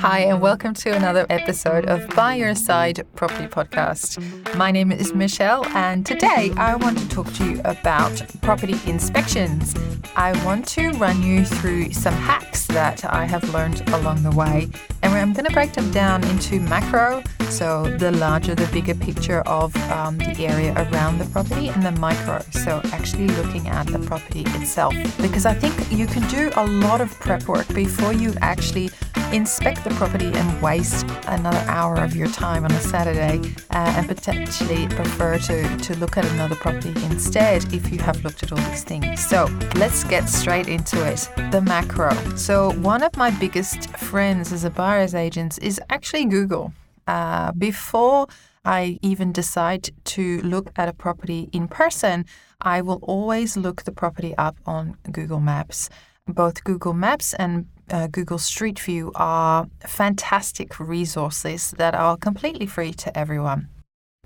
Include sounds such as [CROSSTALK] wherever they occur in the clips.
Hi, and welcome to another episode of By Your Side Property Podcast. My name is Michelle, and today I want to talk to you about property inspections. I want to run you through some hacks that I have learned along the way, and I'm going to break them down into macro, so the larger, the bigger picture of um, the area around the property, and the micro, so actually looking at the property itself. Because I think you can do a lot of prep work before you actually inspect the property and waste another hour of your time on a Saturday uh, and potentially prefer to, to look at another property instead if you have looked at all these things. So let's get straight into it. The macro. So, one of my biggest friends as a buyer's agent is actually Google. Uh, before I even decide to look at a property in person, I will always look the property up on Google Maps. Both Google Maps and uh, Google Street View are fantastic resources that are completely free to everyone.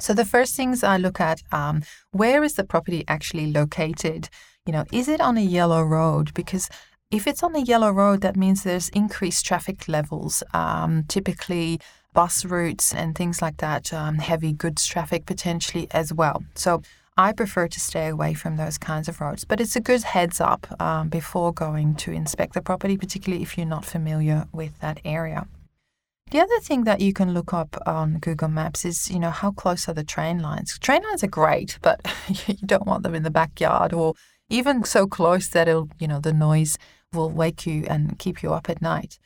So the first things I look at, um, where is the property actually located? You know, is it on a yellow road? Because if it's on a yellow road, that means there's increased traffic levels. Um, typically, bus routes and things like that, um, heavy goods traffic potentially as well. So I prefer to stay away from those kinds of roads, but it's a good heads up um, before going to inspect the property, particularly if you're not familiar with that area. The other thing that you can look up on Google Maps is, you know, how close are the train lines? Train lines are great, [LAUGHS] but [LAUGHS] you don't want them in the backyard or even so close that it'll, you know, the noise will wake you and keep you up at night.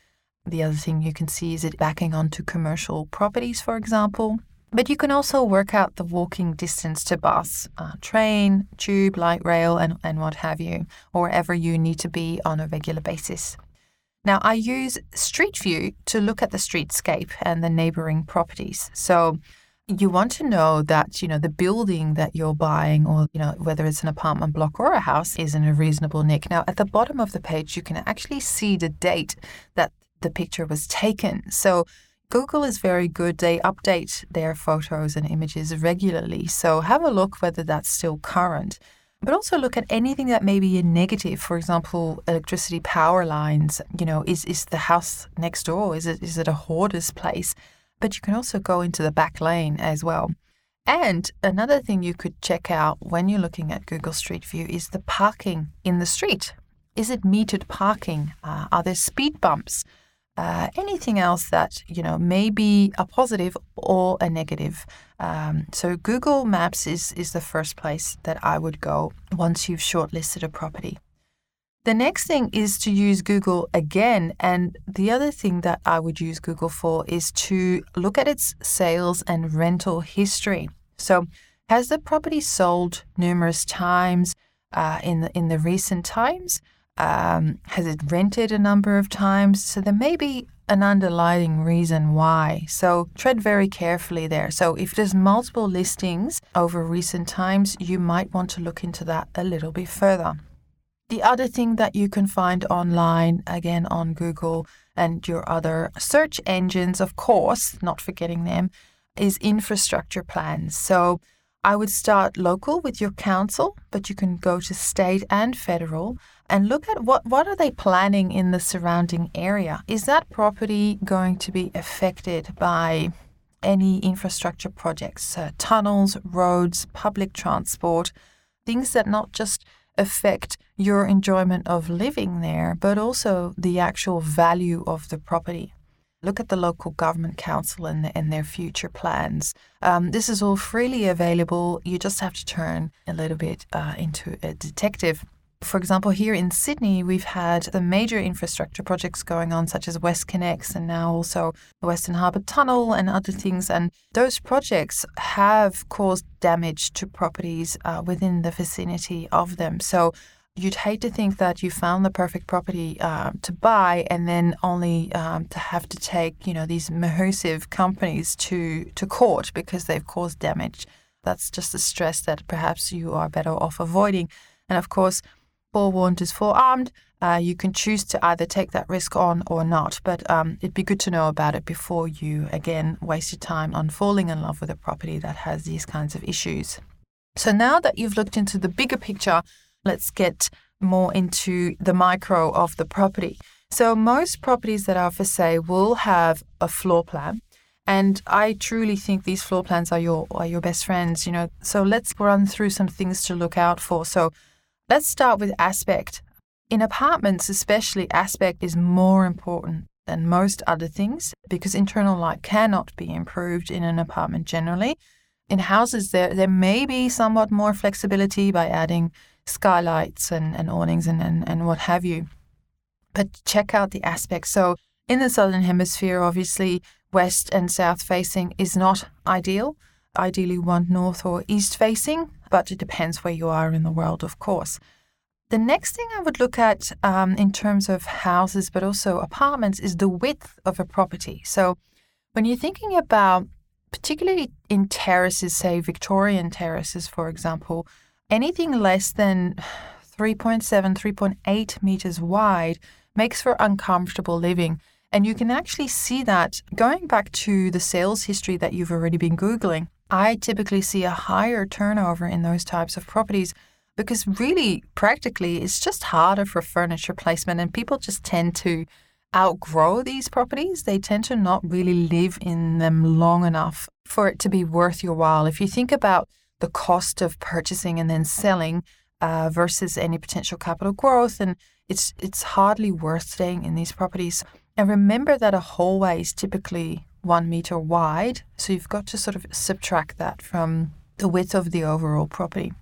The other thing you can see is it backing onto commercial properties, for example. But you can also work out the walking distance to bus, uh, train, tube, light rail, and, and what have you, or wherever you need to be on a regular basis. Now, I use Street View to look at the streetscape and the neighboring properties. So you want to know that, you know, the building that you're buying or, you know, whether it's an apartment block or a house is in a reasonable nick. Now, at the bottom of the page, you can actually see the date that the picture was taken. So Google is very good. They update their photos and images regularly. So have a look whether that's still current. But also look at anything that may be a negative. For example, electricity power lines. You know, is, is the house next door? Is it is it a hoarder's place? But you can also go into the back lane as well. And another thing you could check out when you're looking at Google Street View is the parking in the street. Is it metered parking? Uh, are there speed bumps? Uh, anything else that you know may be a positive or a negative. Um, so Google Maps is is the first place that I would go once you've shortlisted a property. The next thing is to use Google again, and the other thing that I would use Google for is to look at its sales and rental history. So, has the property sold numerous times uh, in the in the recent times? Um, has it rented a number of times? So there may be an underlying reason why. So tread very carefully there. So if there's multiple listings over recent times, you might want to look into that a little bit further. The other thing that you can find online, again on Google and your other search engines, of course, not forgetting them, is infrastructure plans. So I would start local with your council, but you can go to state and federal and look at what, what are they planning in the surrounding area. Is that property going to be affected by any infrastructure projects, uh, tunnels, roads, public transport, things that not just affect your enjoyment of living there, but also the actual value of the property. Look at the local government council and, and their future plans. Um, this is all freely available. You just have to turn a little bit uh, into a detective for example, here in Sydney, we've had the major infrastructure projects going on, such as WestConnex and now also the Western Harbour Tunnel and other things. And those projects have caused damage to properties uh, within the vicinity of them. So you'd hate to think that you found the perfect property uh, to buy and then only um, to have to take, you know, these massive companies to, to court because they've caused damage. That's just a stress that perhaps you are better off avoiding. And of course, forewarned is forearmed. Uh, you can choose to either take that risk on or not, but um, it'd be good to know about it before you, again, waste your time on falling in love with a property that has these kinds of issues. So now that you've looked into the bigger picture, let's get more into the micro of the property. So, most properties that are for sale will have a floor plan. And I truly think these floor plans are your are your best friends, you know. So let's run through some things to look out for. So let's start with aspect. In apartments, especially aspect is more important than most other things because internal light cannot be improved in an apartment generally. In houses, there, there may be somewhat more flexibility by adding skylights and, and awnings and, and, and what have you. But check out the aspect. So, in the southern hemisphere, obviously, west and south facing is not ideal. Ideally, one north or east facing, but it depends where you are in the world, of course. The next thing I would look at um, in terms of houses, but also apartments, is the width of a property. So when you're thinking about, particularly in terraces, say Victorian terraces, for example, anything less than 3.7, 3.8 meters wide makes for uncomfortable living. And you can actually see that going back to the sales history that you've already been Googling. I typically see a higher turnover in those types of properties because really practically it's just harder for furniture placement and people just tend to outgrow these properties. They tend to not really live in them long enough for it to be worth your while. If you think about the cost of purchasing and then selling uh, versus any potential capital growth, and it's it's hardly worth staying in these properties. And remember that a hallway is typically one meter wide, so you've got to sort of subtract that from the width of the overall property.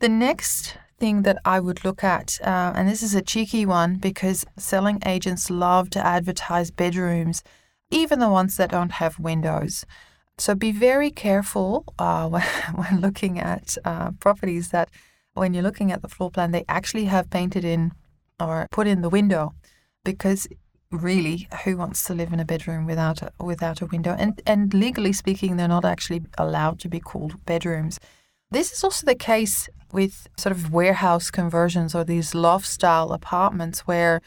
The next thing that I would look at, uh, and this is a cheeky one because selling agents love to advertise bedrooms, even the ones that don't have windows. So be very careful uh, [LAUGHS] when, when, looking at uh, properties that when you're looking at the floor plan, they actually have painted in or put in the window because really who wants to live in a bedroom without a, without a window and and legally speaking they're not actually allowed to be called bedrooms this is also the case with sort of warehouse conversions or these loft style apartments where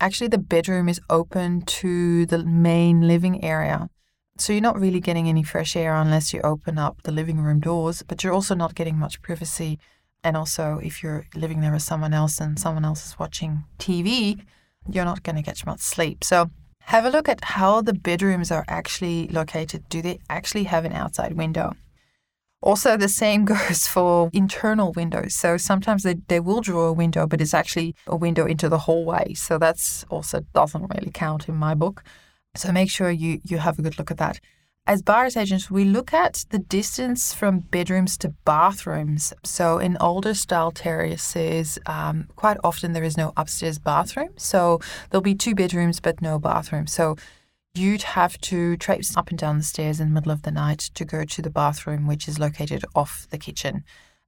actually the bedroom is open to the main living area. So you're not really getting any fresh air unless you open up the living room doors, but you're also not getting much privacy. And also, if you're living there with someone else and someone else is watching TV, you're not going to get much sleep. So have a look at how the bedrooms are actually located. Do they actually have an outside window? Also, the same [LAUGHS] goes for internal windows. So sometimes they, they will draw a window, but it's actually a window into the hallway. So that's also doesn't really count in my book. So make sure you, you have a good look at that. As buyer's agents, we look at the distance from bedrooms to bathrooms. So in older style terraces, um, quite often there is no upstairs bathroom. So there'll be two bedrooms but no bathroom. So you'd have to traipse up and down the stairs in the middle of the night to go to the bathroom, which is located off the kitchen.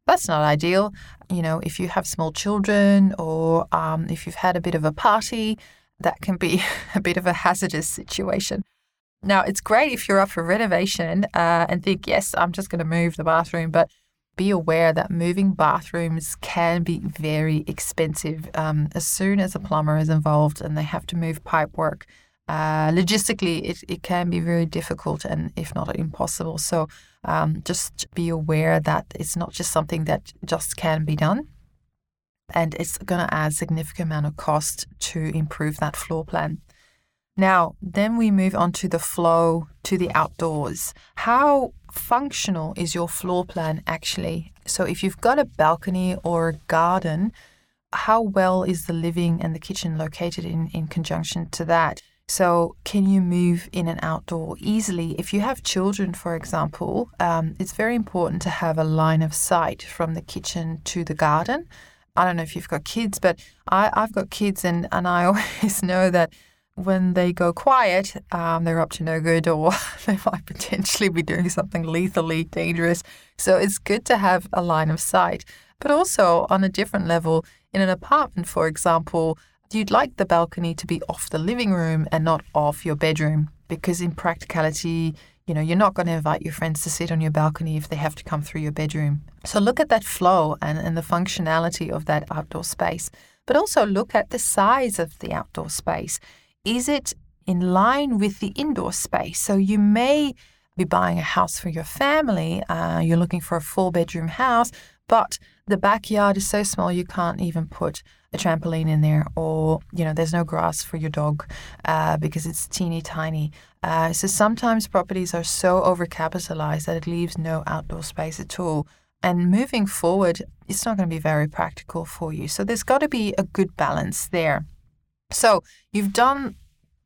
That's not ideal. You know, if you have small children or um, if you've had a bit of a party, that can be [LAUGHS] a bit of a hazardous situation. Now, it's great if you're up for renovation uh, and think, yes, I'm just going to move the bathroom, but be aware that moving bathrooms can be very expensive um, as soon as a plumber is involved and they have to move pipe work uh, logistically, it, it can be very difficult and, if not impossible. So, um, just be aware that it's not just something that just can be done. And it's going to add significant amount of cost to improve that floor plan. Now, then we move on to the flow to the outdoors. How functional is your floor plan actually? So, if you've got a balcony or a garden, how well is the living and the kitchen located in, in conjunction to that? So, can you move in and outdoor easily? If you have children, for example, um, it's very important to have a line of sight from the kitchen to the garden. I don't know if you've got kids, but I, have got kids, and, and I [LAUGHS] always know that when they go quiet, um, they're up to no good or [LAUGHS] they might potentially be doing something lethally dangerous. So, it's good to have a line of sight. But also, on a different level, in an apartment, for example, you'd like the balcony to be off the living room and not off your bedroom because in practicality you know you're not going to invite your friends to sit on your balcony if they have to come through your bedroom so look at that flow and, and the functionality of that outdoor space but also look at the size of the outdoor space is it in line with the indoor space so you may be buying a house for your family uh, you're looking for a four bedroom house but the backyard is so small you can't even put a trampoline in there, or you know, there's no grass for your dog uh, because it's teeny tiny. Uh, so sometimes properties are so overcapitalized that it leaves no outdoor space at all. And moving forward, it's not going to be very practical for you. So there's got to be a good balance there. So you've done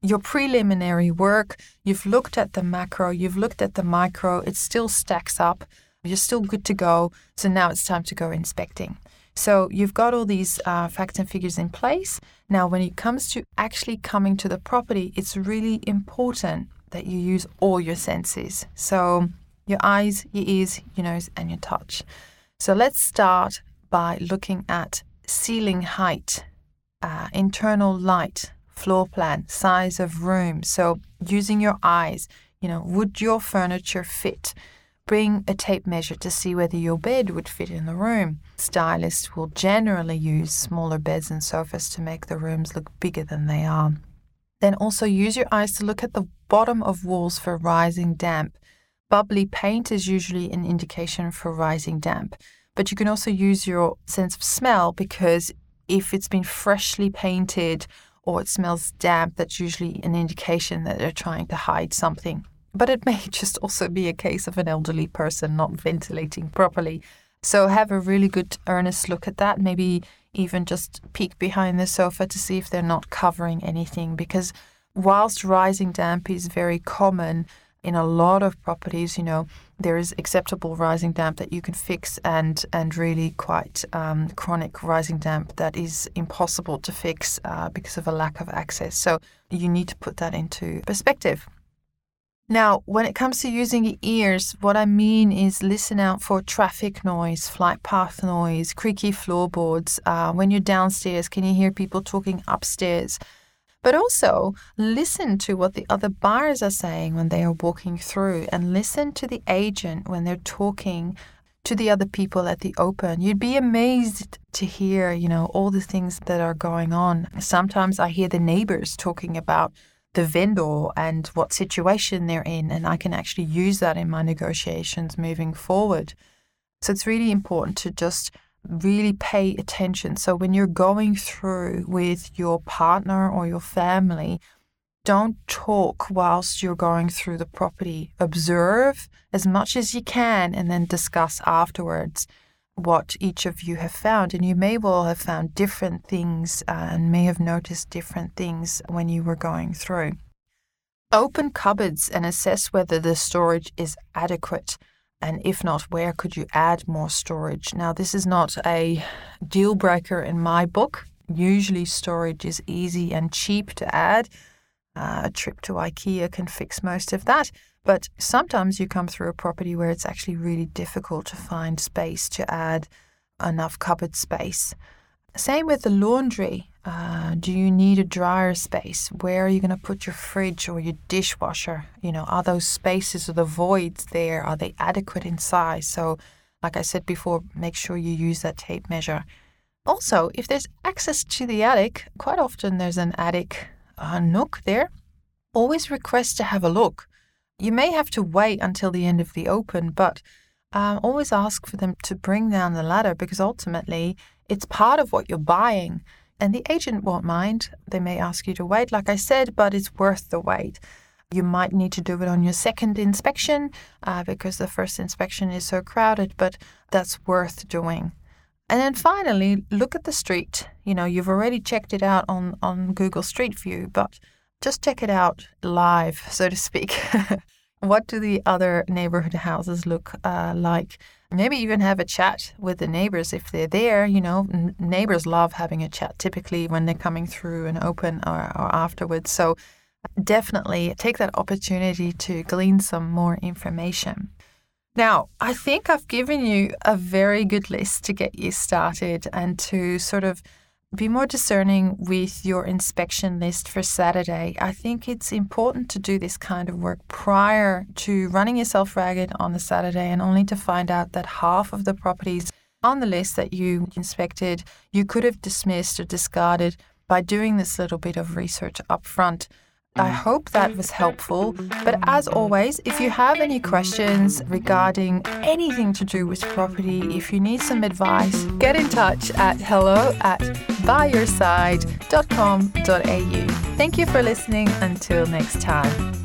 your preliminary work, you've looked at the macro, you've looked at the micro, it still stacks up, you're still good to go. So now it's time to go inspecting. So you've got all these uh, facts and figures in place. Now, when it comes to actually coming to the property, it's really important that you use all your senses. So your eyes, your ears, your nose, and your touch. So let's start by looking at ceiling height, uh, internal light, floor plan, size of room. So using your eyes, you know, would your furniture fit? Bring a tape measure to see whether your bed would fit in the room. Stylists will generally use smaller beds and sofas to make the rooms look bigger than they are. Then also use your eyes to look at the bottom of walls for rising damp. Bubbly paint is usually an indication for rising damp, but you can also use your sense of smell because if it's been freshly painted or it smells damp, that's usually an indication that they're trying to hide something. But it [LAUGHS] may just also be a case of an elderly person not ventilating properly. So have a really good earnest look at that. Maybe even just peek behind the sofa to see if they're not covering anything. Because whilst rising damp is very common in a lot of properties, you know, there is acceptable rising damp that you can fix and and really quite um, chronic rising damp that is impossible to fix uh, because of a lack of access. So you need to put that into perspective. Now, when it comes to using your ears, what I mean is listen out for traffic noise, flight path noise, creaky floorboards. Uh, when you're downstairs, can you hear people talking upstairs? But also listen to what the other buyers are saying when they are walking through and listen to the agent when they're talking to the other people at the open. You'd be amazed to hear, you know, all the things that are going on. Sometimes I hear the neighbors talking about the vendor and what situation they're in, and I can actually use that in my negotiations moving forward. So it's really important to just really pay attention. So when you're going through with your partner or your family, don't talk whilst you're going through the property. Observe as much as you can and then discuss afterwards what each of you have found. And you may well have found different things uh, and may have noticed different things when you were going through. Open cupboards and assess whether the storage is adequate. And if not, where could you add more storage? Now, this is not a deal breaker in my book. Usually, storage is easy and cheap to add. Uh, a trip to IKEA can fix most of that. But sometimes you come through a property where it's actually really difficult to find space to add enough cupboard space. Same with the laundry. Uh, do you need a dryer space? Where are you going to put your fridge or your dishwasher? You know, are those spaces or the voids there? Are they adequate in size? So, like I said before, make sure you use that tape measure. Also, if there's access to the attic, quite often there's an attic uh, nook there. Always request to have a look. You may have to wait until the end of the open, but um, always ask for them to bring down the ladder because ultimately it's part of what you're buying. And the agent won't mind. They may ask you to wait, like I said, but it's worth the wait. You might need to do it on your second inspection uh, because the first inspection is so crowded, but that's worth doing. And then finally, look at the street. You know, you've already checked it out on, on Google Street View, but just check it out live, so to speak. [LAUGHS] what do the other neighborhood houses look uh, like? Maybe even have a chat with the neighbors if they're there. You know, n- neighbors love having a chat typically when they're coming through and open or, or afterwards. So definitely take that opportunity to glean some more information. Now, I think I've given you a very good list to get you started and to sort of be more discerning with your inspection list for Saturday. I think it's important to do this kind of work prior to running yourself ragged on a Saturday and only to find out that half of the properties on the list that you inspected you could have dismissed or discarded by doing this little bit of research up front. I hope that was helpful. But as always, if you have any questions regarding anything to do with property, if you need some advice, get in touch at hello at byyourside.com.au. Thank you for listening. Until next time.